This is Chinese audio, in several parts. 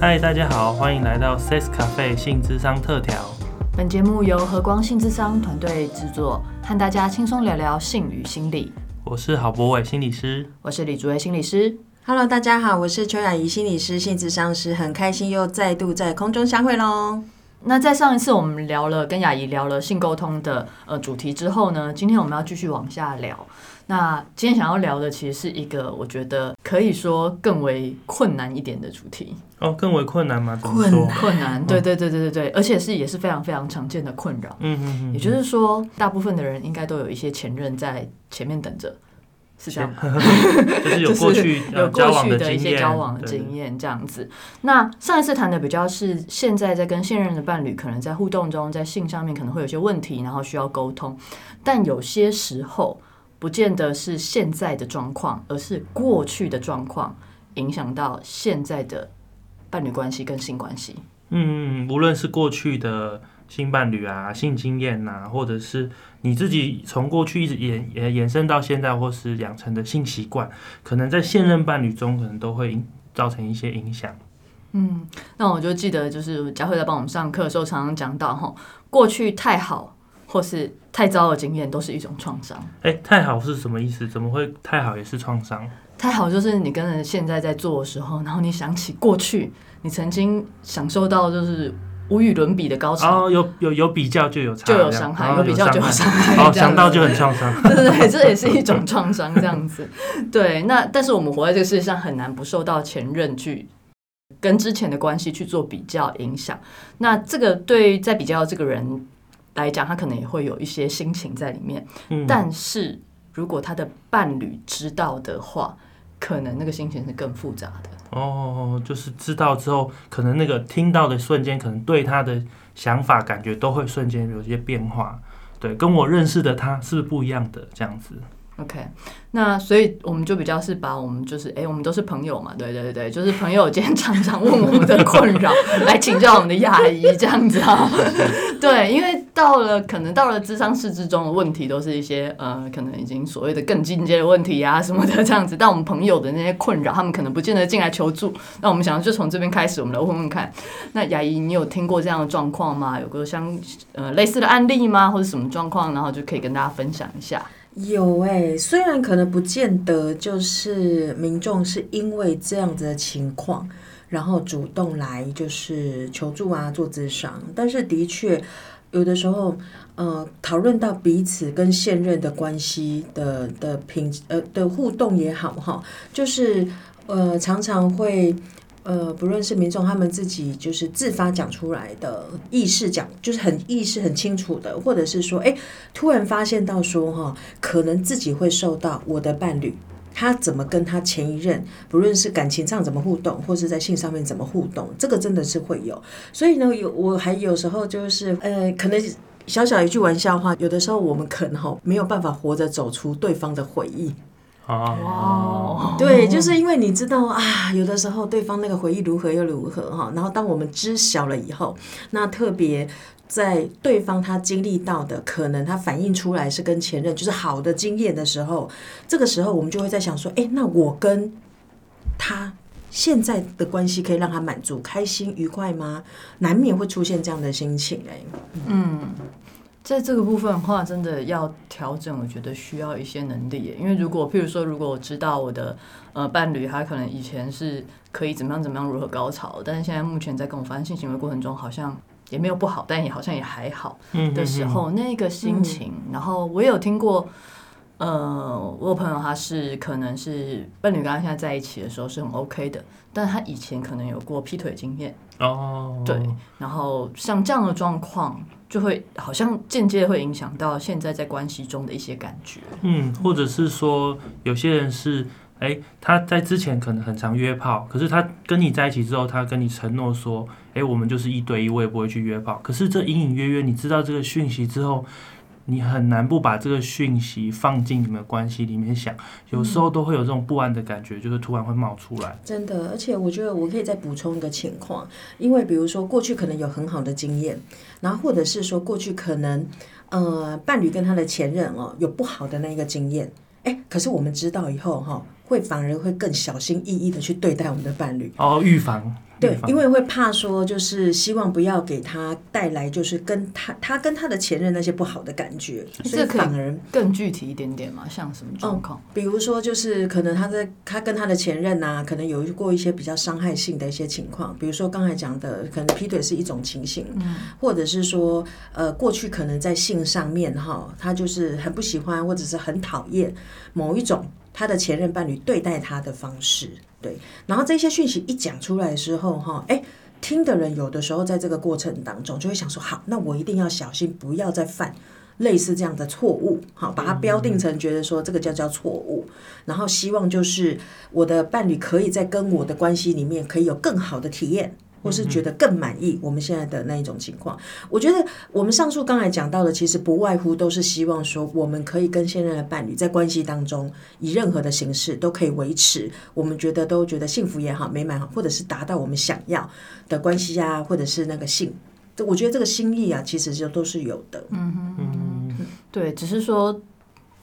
嗨，大家好，欢迎来到 Sex Cafe 性智商特调。本节目由和光性智商团队制作，和大家轻松聊聊性与心理。我是郝博伟心理师，我是李竹薇心理师。Hello，大家好，我是邱雅怡心理师、性智商师，很开心又再度在空中相会喽。那在上一次我们聊了跟雅怡聊了性沟通的呃主题之后呢，今天我们要继续往下聊。那今天想要聊的其实是一个我觉得可以说更为困难一点的主题。哦，更为困难吗？困？难困难，对对对对对对，而且是也是非常非常常见的困扰。嗯嗯嗯，也就是说，大部分的人应该都有一些前任在前面等着，是这样吗？就是有过去 有过去的一些交往的经验这样子。那上一次谈的比较是现在在跟现任的伴侣，可能在互动中，在性上面可能会有些问题，然后需要沟通。但有些时候，不见得是现在的状况，而是过去的状况影响到现在的伴侣关系跟性关系。嗯，无论是过去的性伴侣啊、性经验呐、或者是你自己从过去一直延延延伸到现在，或是养成的性习惯，可能在现任伴侣中，可能都会造成一些影响。嗯，那我就记得，就是佳慧在帮我们上课的时候，常常讲到哈，过去太好或是太糟的经验，都是一种创伤。哎、太好是什么意思？怎么会太好也是创伤？太好就是你跟人现在在做的时候，然后你想起过去你曾经享受到就是无与伦比的高潮，哦，有有有比较就有差，就有伤害，哦有比较就有伤害。哦，想到就很创伤。对对对，这也是一种创伤，这样子。对，那但是我们活在这个世界上，很难不受到前任去跟之前的关系去做比较影响。那这个对在比较这个人来讲，他可能也会有一些心情在里面。嗯，但是如果他的伴侣知道的话，可能那个心情是更复杂的。哦，就是知道之后，可能那个听到的瞬间，可能对他的想法、感觉都会瞬间有一些变化。对，跟我认识的他是不一样的？这样子。OK，那所以我们就比较是把我们就是哎、我们都是朋友嘛，对对对对，就是朋友今天常常问我们的困扰，来请教我们的亚姨这样子啊。对，因为到了可能到了智商室之中的问题，都是一些呃，可能已经所谓的更进阶的问题啊什么的这样子。但我们朋友的那些困扰，他们可能不见得进来求助。那我们想就从这边开始，我们来问问看，那亚姨，你有听过这样的状况吗？有个相呃类似的案例吗？或者什么状况，然后就可以跟大家分享一下。有哎、虽然可能不见得就是民众是因为这样子的情况，然后主动来就是求助啊，做咨商，但是的确有的时候，呃，讨论到彼此跟现任的关系的的平呃的互动也好哈，就是呃常常会。呃，不论是民众他们自己就是自发讲出来的意识讲，就是很意识很清楚的，或者是说，哎，突然发现到说哈，可能自己会受到我的伴侣。他怎么跟他前一任，不论是感情上怎么互动，或是在性上面怎么互动，这个真的是会有。所以呢，有我还有时候就是，呃，可能小小一句玩笑话，有的时候我们可能哈没有办法活着走出对方的回忆。哦，对，就是因为你知道啊，有的时候对方那个回忆如何又如何哈，然后当我们知晓了以后，那特别在对方他经历到的，可能他反映出来是跟前任就是好的经验的时候，这个时候我们就会在想说，哎，那我跟他。现在的关系可以让他满足、开心、愉快吗？难免会出现这样的心情哎、嗯，在这个部分的话，真的要调整，我觉得需要一些能力。因为如果譬如说，如果我知道我的呃伴侣他可能以前是可以怎么样怎么样如何高潮，但是现在目前在跟我发生性行为过程中，好像也没有不好，但也好像也还好嗯的时，候，那个心情，然后我有听过。呃，我有朋友他是可能是伴侣跟他现在在一起的时候是很 OK 的，但他以前可能有过劈腿经验，哦，对，然后像这样的状况，就会好像间接会影响到现在在关系中的一些感觉。嗯，或者是说有些人是。哎，他在之前可能很常约炮，可是他跟你在一起之后，他跟你承诺说，哎，我们就是一对一，我也不会去约炮。可是这隐隐约约，你知道这个讯息之后，你很难不把这个讯息放进你们关系里面想，有时候都会有这种不安的感觉，就是突然会冒出来。真的，而且我觉得我可以再补充一个情况，因为比如说过去可能有很好的经验，然后或者是说过去可能呃伴侣跟他的前任哦有不好的那一个经验，哎，可是我们知道以后哈、会反而会更小心翼翼的去对待我们的伴侣。哦，预防。对，因为会怕说，就是希望不要给他带来，就是跟他他跟他的前任那些不好的感觉，所以反而更具体一点点嘛，像什么状况？比如说，就是可能他在他跟他的前任呐，可能有过一些比较伤害性的一些情况，比如说刚才讲的，可能劈腿是一种情形，或者是说，呃，过去可能在性上面哈，他就是很不喜欢或者是很讨厌某一种他的前任伴侣对待他的方式。对，然后这些讯息一讲出来的时候，哈，哎，听的人有的时候在这个过程当中就会想说，好，那我一定要小心，不要再犯类似这样的错误，好，把它标定成觉得说这个叫叫错误，然后希望就是我的伴侣可以在跟我的关系里面可以有更好的体验。或是觉得更满意我们现在的那一种情况，我觉得我们上述刚才讲到的，其实不外乎都是希望说，我们可以跟现任的伴侣在关系当中，以任何的形式都可以维持，我们觉得都觉得幸福也好，美满好，或者是达到我们想要的关系啊，或者是那个性，我觉得这个心意啊，其实就都是有的。嗯哼，对，只是说。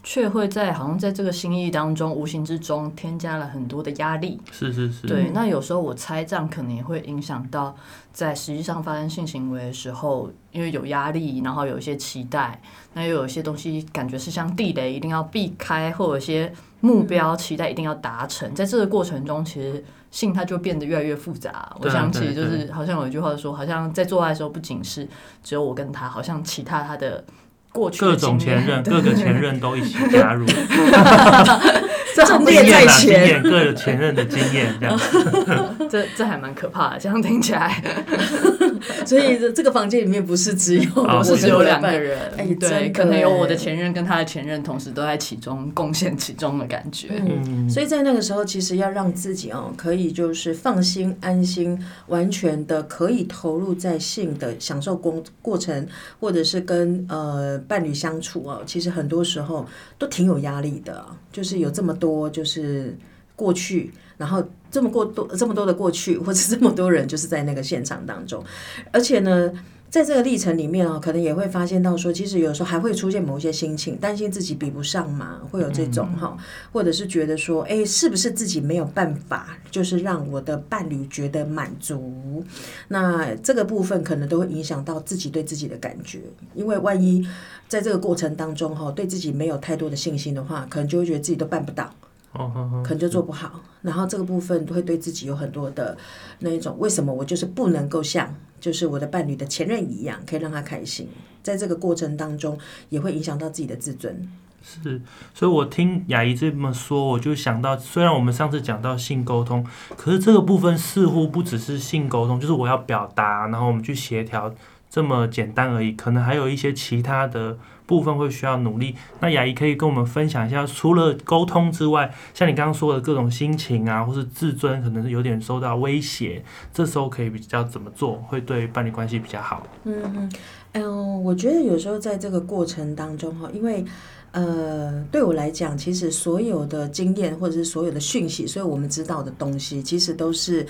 却会在好像在这个心意当中，无形之中添加了很多的压力。是是是。对，那有时候我猜这样可能也会影响到在实际上发生性行为的时候，因为有压力，然后有一些期待，那又有一些东西感觉是像地雷，一定要避开，或有些目标期待一定要达成。在这个过程中，其实性它就变得越来越复杂。我想起就是好像有一句话说，好像在做爱的时候不仅是只有我跟他，好像其他他的。各种前任，各个前任都一起 加入，经验在前，各有前任的经验，这样，这这还蛮可怕的，这样听起来。所以这这个房间里面不是只有，不是只有两个人，哎，对，可能有我的前任跟他的前任同时都在其中贡献其中的感觉。嗯，所以在那个时候，其实要让自己哦，可以就是放心、安心、完全的可以投入在性的享受工过程，或者是跟呃伴侣相处哦，其实很多时候都挺有压力的，就是有这么多就是过去。然后这么过多这么多的过去，或者这么多人就是在那个现场当中，而且呢，在这个历程里面啊，可能也会发现到说，其实有时候还会出现某些心情，担心自己比不上嘛，会有这种哈，或者是觉得说，哎，是不是自己没有办法，就是让我的伴侣觉得满足？那这个部分可能都会影响到自己对自己的感觉，因为万一在这个过程当中哈，对自己没有太多的信心的话，可能就会觉得自己都办不到。可能就做不好，然后这个部分会对自己有很多的那一种，为什么我就是不能够像就是我的伴侣的前任一样，可以让他开心，在这个过程当中也会影响到自己的自尊。是，所以我听雅怡这么说，我就想到，虽然我们上次讲到性沟通，可是这个部分似乎不只是性沟通，就是我要表达，然后我们去协调这么简单而已，可能还有一些其他的。部分会需要努力。那雅怡可以跟我们分享一下，除了沟通之外，像你刚刚说的各种心情啊，或是自尊，可能是有点受到威胁，这时候可以比较怎么做，会对伴侣关系比较好？嗯嗯嗯，我觉得有时候在这个过程当中哈，因为呃，对我来讲，其实所有的经验或者是所有的讯息，所以我们知道的东西，其实都是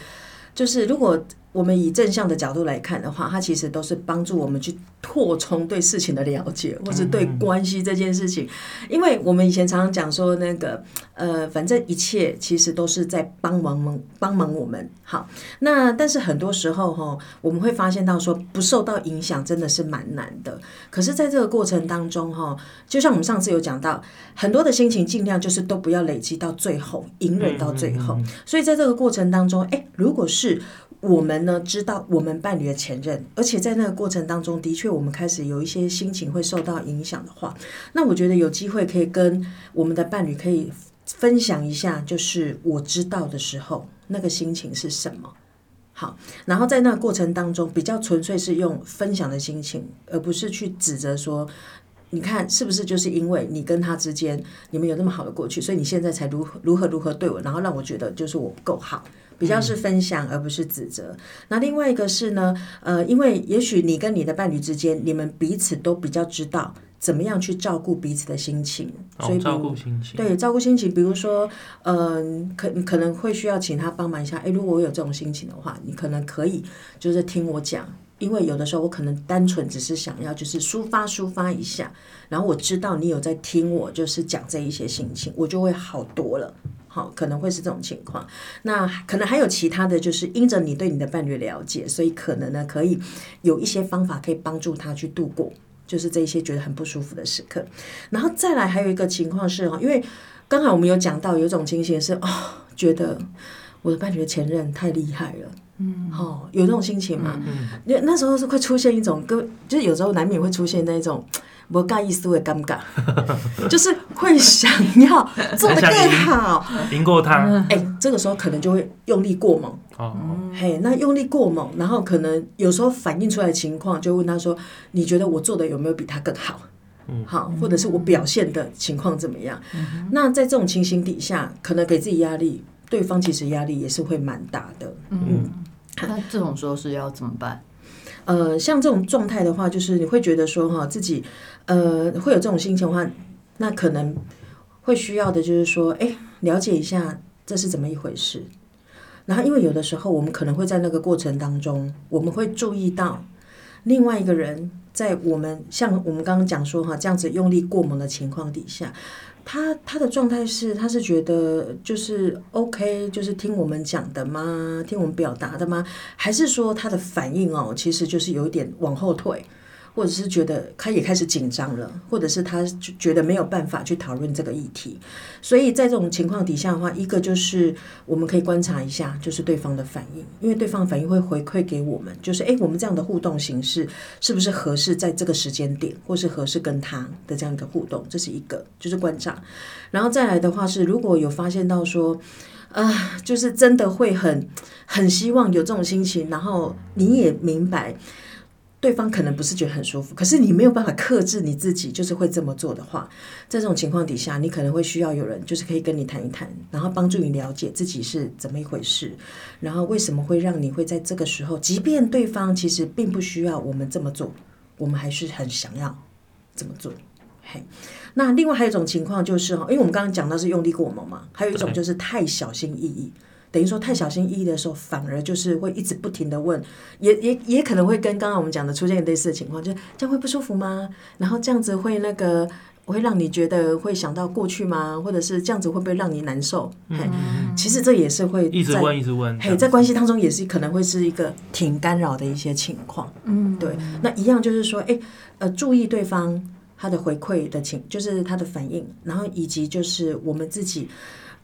就是如果。我们以正向的角度来看的话，它其实都是帮助我们去扩充对事情的了解，或者对关系这件事情。因为我们以前常常讲说，那个呃，反正一切其实都是在帮忙忙帮忙我们。好，那但是很多时候哈，我们会发现到说，不受到影响真的是蛮难的。可是，在这个过程当中哈，就像我们上次有讲到，很多的心情尽量就是都不要累积到最后，隐忍到最后。所以在这个过程当中，哎，如果是我们呢知道我们伴侣的前任，而且在那个过程当中，的确我们开始有一些心情会受到影响的话，那我觉得有机会可以跟我们的伴侣可以分享一下，就是我知道的时候那个心情是什么。好，然后在那个过程当中，比较纯粹是用分享的心情，而不是去指责说，你看是不是就是因为你跟他之间你们有那么好的过去，所以你现在才如何如何如何对我，然后让我觉得就是我不够好。比较是分享而不是指责。那另外一个是呢，呃，因为也许你跟你的伴侣之间，你们彼此都比较知道怎么样去照顾彼此的心情，所以照顾心情对照顾心情，比如说，嗯，可可能会需要请他帮忙一下。哎，如果我有这种心情的话，你可能可以就是听我讲，因为有的时候我可能单纯只是想要就是抒发抒发一下，然后我知道你有在听我就是讲这一些心情，我就会好多了。好，可能会是这种情况。那可能还有其他的就是因着你对你的伴侣了解，所以可能呢可以有一些方法可以帮助他去度过，就是这一些觉得很不舒服的时刻。然后再来还有一个情况是哈，因为刚好我们有讲到有一种情形是哦，觉得我的伴侣的前任太厉害了。嗯，哦，有这种心情吗？嗯，那那时候是会出现一种，跟就是有时候难免会出现那种不尬意思会尴尬，就是会想要做的更好，赢过他。哎，这个时候可能就会用力过猛。哦，嘿，那用力过猛，然后可能有时候反映出来的情况，就问他说：“你觉得我做的有没有比他更好？”嗯，好，或者是我表现的情况怎么样？那在这种情形底下，可能给自己压力。对方其实压力也是会蛮大的，嗯，那这种时候是要怎么办？呃，像这种状态的话，就是你会觉得说哈，自己呃会有这种心情的话，那可能会需要的就是说，哎，了解一下这是怎么一回事。然后，因为有的时候我们可能会在那个过程当中，我们会注意到另外一个人在我们像我们刚刚讲说哈，这样子用力过猛的情况底下。他他的状态是，他是觉得就是 OK，就是听我们讲的吗？听我们表达的吗？还是说他的反应哦，其实就是有一点往后退？或者是觉得他也开始紧张了，或者是他就觉得没有办法去讨论这个议题，所以在这种情况底下的话，一个就是我们可以观察一下，就是对方的反应，因为对方的反应会回馈给我们，就是诶，我们这样的互动形式是不是合适在这个时间点，或是合适跟他的这样一个互动，这是一个就是观察，然后再来的话是如果有发现到说，啊，就是真的会很很希望有这种心情，然后你也明白。对方可能不是觉得很舒服，可是你没有办法克制你自己，就是会这么做的话，在这种情况底下，你可能会需要有人，就是可以跟你谈一谈，然后帮助你了解自己是怎么一回事，然后为什么会让你会在这个时候，即便对方其实并不需要我们这么做，我们还是很想要这么做。嘿，那另外还有一种情况就是哈，因为我们刚刚讲到是用力过猛嘛，还有一种就是太小心翼翼。等于说太小心翼翼的时候，反而就是会一直不停的问，也也也可能会跟刚刚我们讲的出现类似的情况，就这样会不舒服吗？然后这样子会那个会让你觉得会想到过去吗？或者是这样子会不会让你难受？嘿，其实这也是会一直问一直问，嘿，在关系当中也是可能会是一个挺干扰的一些情况。嗯，对，那一样就是说，哎，呃，注意对方他的回馈的情，就是他的反应，然后以及就是我们自己。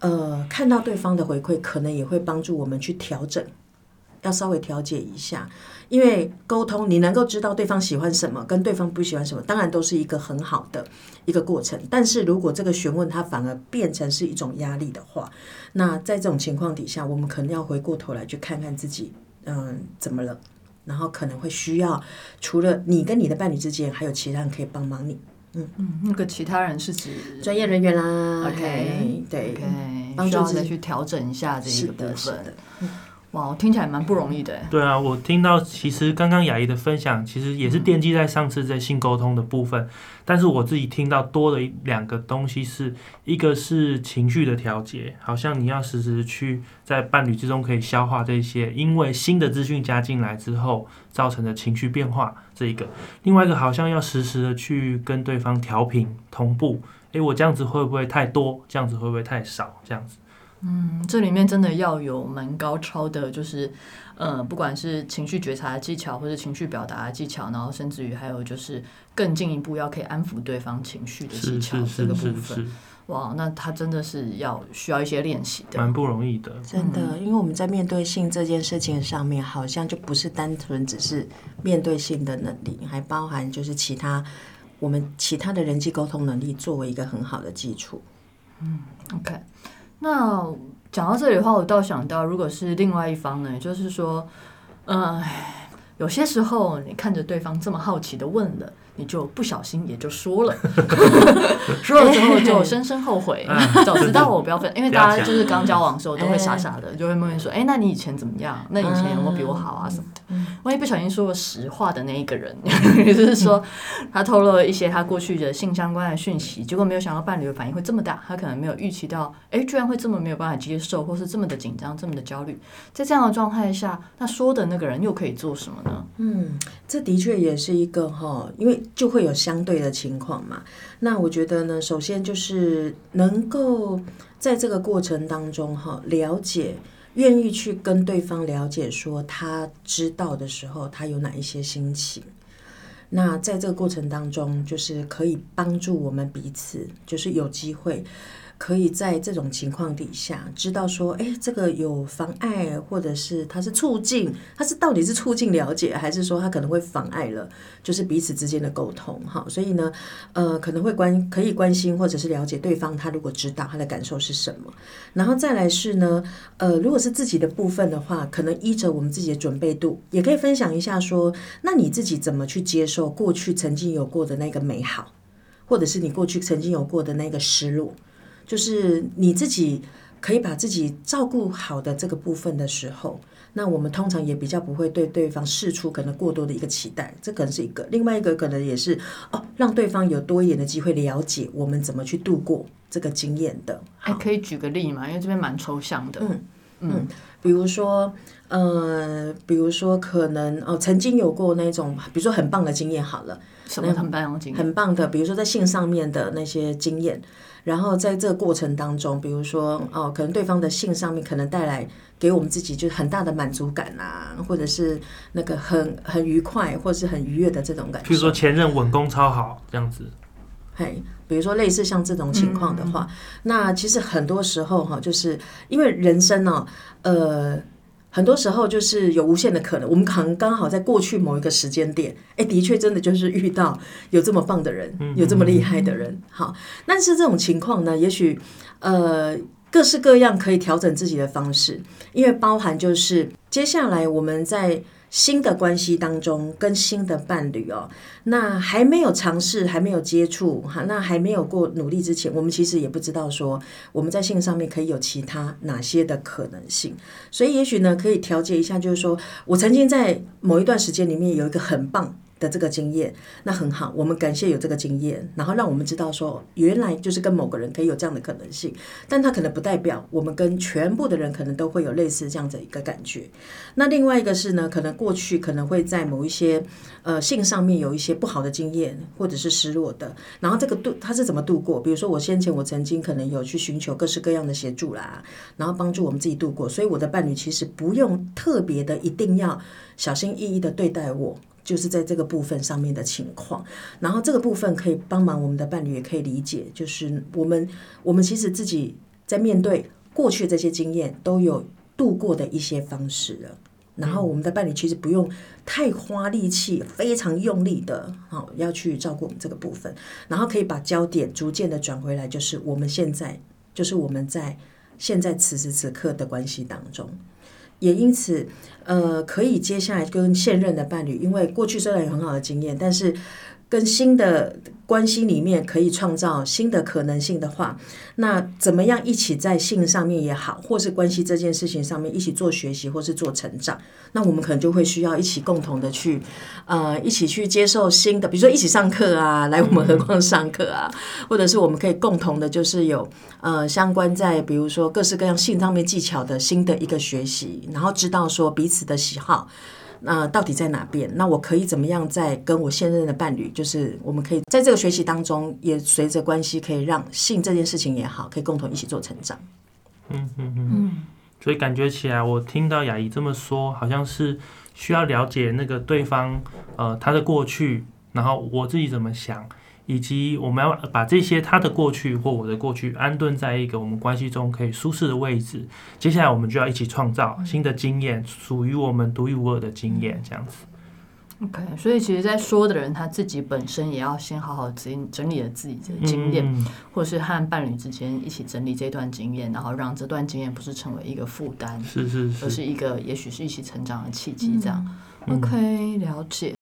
呃，看到对方的回馈，可能也会帮助我们去调整，要稍微调节一下。因为沟通，你能够知道对方喜欢什么，跟对方不喜欢什么，当然都是一个很好的一个过程。但是如果这个询问它反而变成是一种压力的话，那在这种情况底下，我们可能要回过头来去看看自己，嗯，怎么了？然后可能会需要除了你跟你的伴侣之间，还有其他人可以帮忙你。嗯嗯，那个其他人是指专业人员啦。OK，对，OK，需要再去调整一下这一个部分。哇，听起来蛮不容易的。对啊，我听到其实刚刚雅怡的分享，其实也是奠基在上次在性沟通的部分。但是我自己听到多了一两个东西，是一个是情绪的调节，好像你要时时去在伴侣之中可以消化这些，因为新的资讯加进来之后造成的情绪变化这一个。另外一个好像要时时的去跟对方调频同步，诶，我这样子会不会太多？这样子会不会太少？这样子。嗯，这里面真的要有蛮高超的，就是，呃，不管是情绪觉察的技巧，或者情绪表达的技巧，然后甚至于还有就是更进一步要可以安抚对方情绪的技巧这个部分，哇，那他真的是要需要一些练习的，蛮不容易的，真的，因为我们在面对性这件事情上面，好像就不是单纯只是面对性的能力，还包含就是其他我们其他的人际沟通能力作为一个很好的基础。嗯，OK。那讲到这里的话，我倒想到，如果是另外一方呢，就是说，嗯，有些时候你看着对方这么好奇的问了。你就不小心也就说了，说了之后就深深后悔，早知道我不要分，因为大家就是刚交往的时候都会傻傻的，就会问说，哎，那你以前怎么样？那以前有没有比我好啊什么的？万一不小心说了实话的那一个人，也 就是说他透露了一些他过去的性相关的讯息，结果没有想到伴侣的反应会这么大，他可能没有预期到，哎，居然会这么没有办法接受，或是这么的紧张，这么的焦虑。在这样的状态下，那说的那个人又可以做什么呢？嗯，这的确也是一个哈，因为。就会有相对的情况嘛。那我觉得呢，首先就是能够在这个过程当中哈，了解，愿意去跟对方了解，说他知道的时候，他有哪一些心情。那在这个过程当中，就是可以帮助我们彼此，就是有机会。可以在这种情况底下知道说，哎，这个有妨碍，或者是它是促进，它是到底是促进了解，还是说它可能会妨碍了，就是彼此之间的沟通，哈。所以呢，呃，可能会关可以关心或者是了解对方，他如果知道他的感受是什么，然后再来是呢，呃，如果是自己的部分的话，可能依着我们自己的准备度，也可以分享一下说，那你自己怎么去接受过去曾经有过的那个美好，或者是你过去曾经有过的那个失落。就是你自己可以把自己照顾好的这个部分的时候，那我们通常也比较不会对对方示出可能过多的一个期待，这可能是一个。另外一个可能也是哦，让对方有多一点的机会了解我们怎么去度过这个经验的。还可以举个例嘛？因为这边蛮抽象的。嗯嗯，比如说呃，比如说可能哦，曾经有过那种，比如说很棒的经验，好了，什么很棒的经验？很棒的，比如说在性上面的那些经验。然后在这个过程当中，比如说哦，可能对方的性上面可能带来给我们自己就是很大的满足感啊，或者是那个很很愉快或者是很愉悦的这种感觉。比如说前任稳功超好这样子，嘿，比如说类似像这种情况的话，那其实很多时候哈，就是因为人生呢，呃。很多时候就是有无限的可能，我们可能刚好在过去某一个时间点，哎，的确真的就是遇到有这么棒的人，有这么厉害的人，好。但是这种情况呢，也许呃各式各样可以调整自己的方式，因为包含就是接下来我们在。新的关系当中，跟新的伴侣哦，那还没有尝试，还没有接触哈，那还没有过努力之前，我们其实也不知道说我们在性上面可以有其他哪些的可能性，所以也许呢，可以调节一下，就是说我曾经在某一段时间里面有一个很棒。的这个经验，那很好，我们感谢有这个经验，然后让我们知道说，原来就是跟某个人可以有这样的可能性，但它可能不代表我们跟全部的人可能都会有类似这样的一个感觉。那另外一个是呢，可能过去可能会在某一些呃性上面有一些不好的经验，或者是失落的，然后这个度他是怎么度过？比如说我先前我曾经可能有去寻求各式各样的协助啦，然后帮助我们自己度过，所以我的伴侣其实不用特别的一定要小心翼翼的对待我。就是在这个部分上面的情况，然后这个部分可以帮忙我们的伴侣也可以理解，就是我们我们其实自己在面对过去这些经验都有度过的一些方式了，然后我们的伴侣其实不用太花力气，非常用力的哦要去照顾我们这个部分，然后可以把焦点逐渐的转回来，就是我们现在就是我们在现在此时此刻的关系当中。也因此，呃，可以接下来跟现任的伴侣，因为过去虽然有很好的经验，但是。跟新的关系里面可以创造新的可能性的话，那怎么样一起在性上面也好，或是关系这件事情上面一起做学习，或是做成长，那我们可能就会需要一起共同的去，呃，一起去接受新的，比如说一起上课啊，来我们何况上课啊，或者是我们可以共同的，就是有呃相关在比如说各式各样性上面技巧的新的一个学习，然后知道说彼此的喜好。那到底在哪边？那我可以怎么样在跟我现任的伴侣，就是我们可以在这个学习当中，也随着关系可以让性这件事情也好，可以共同一起做成长。嗯嗯嗯。所以感觉起来，我听到雅怡这么说，好像是需要了解那个对方，呃，他的过去，然后我自己怎么想。以及我们要把这些他的过去或我的过去安顿在一个我们关系中可以舒适的位置。接下来我们就要一起创造新的经验，属于我们独一无二的经验，这样子。OK，所以其实，在说的人他自己本身也要先好好整整理了自己的经验，或者是和伴侣之间一起整理这段经验，然后让这段经验不是成为一个负担，是是是，而是一个也许是一起成长的契机。这样，OK，了解。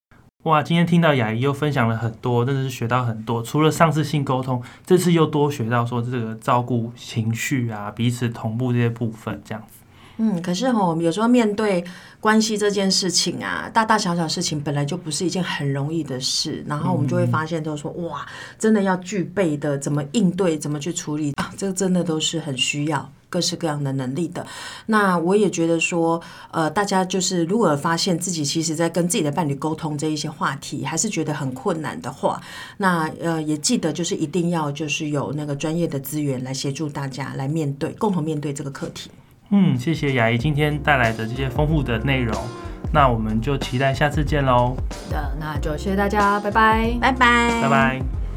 哇，今天听到雅怡又分享了很多，真的是学到很多。除了上次性沟通，这次又多学到说这个照顾情绪啊，彼此同步这些部分，这样子。嗯，可是哈，有时候面对关系这件事情啊，大大小小事情本来就不是一件很容易的事，然后我们就会发现，都说哇，真的要具备的怎么应对，怎么去处理啊，这个真的都是很需要各式各样的能力的。那我也觉得说，呃，大家就是如果发现自己其实在跟自己的伴侣沟通这一些话题，还是觉得很困难的话，那呃也记得就是一定要就是有那个专业的资源来协助大家来面对，共同面对这个课题。嗯，谢谢雅怡今天带来的这些丰富的内容，那我们就期待下次见喽，的，那就谢谢大家，拜拜。拜拜，拜拜。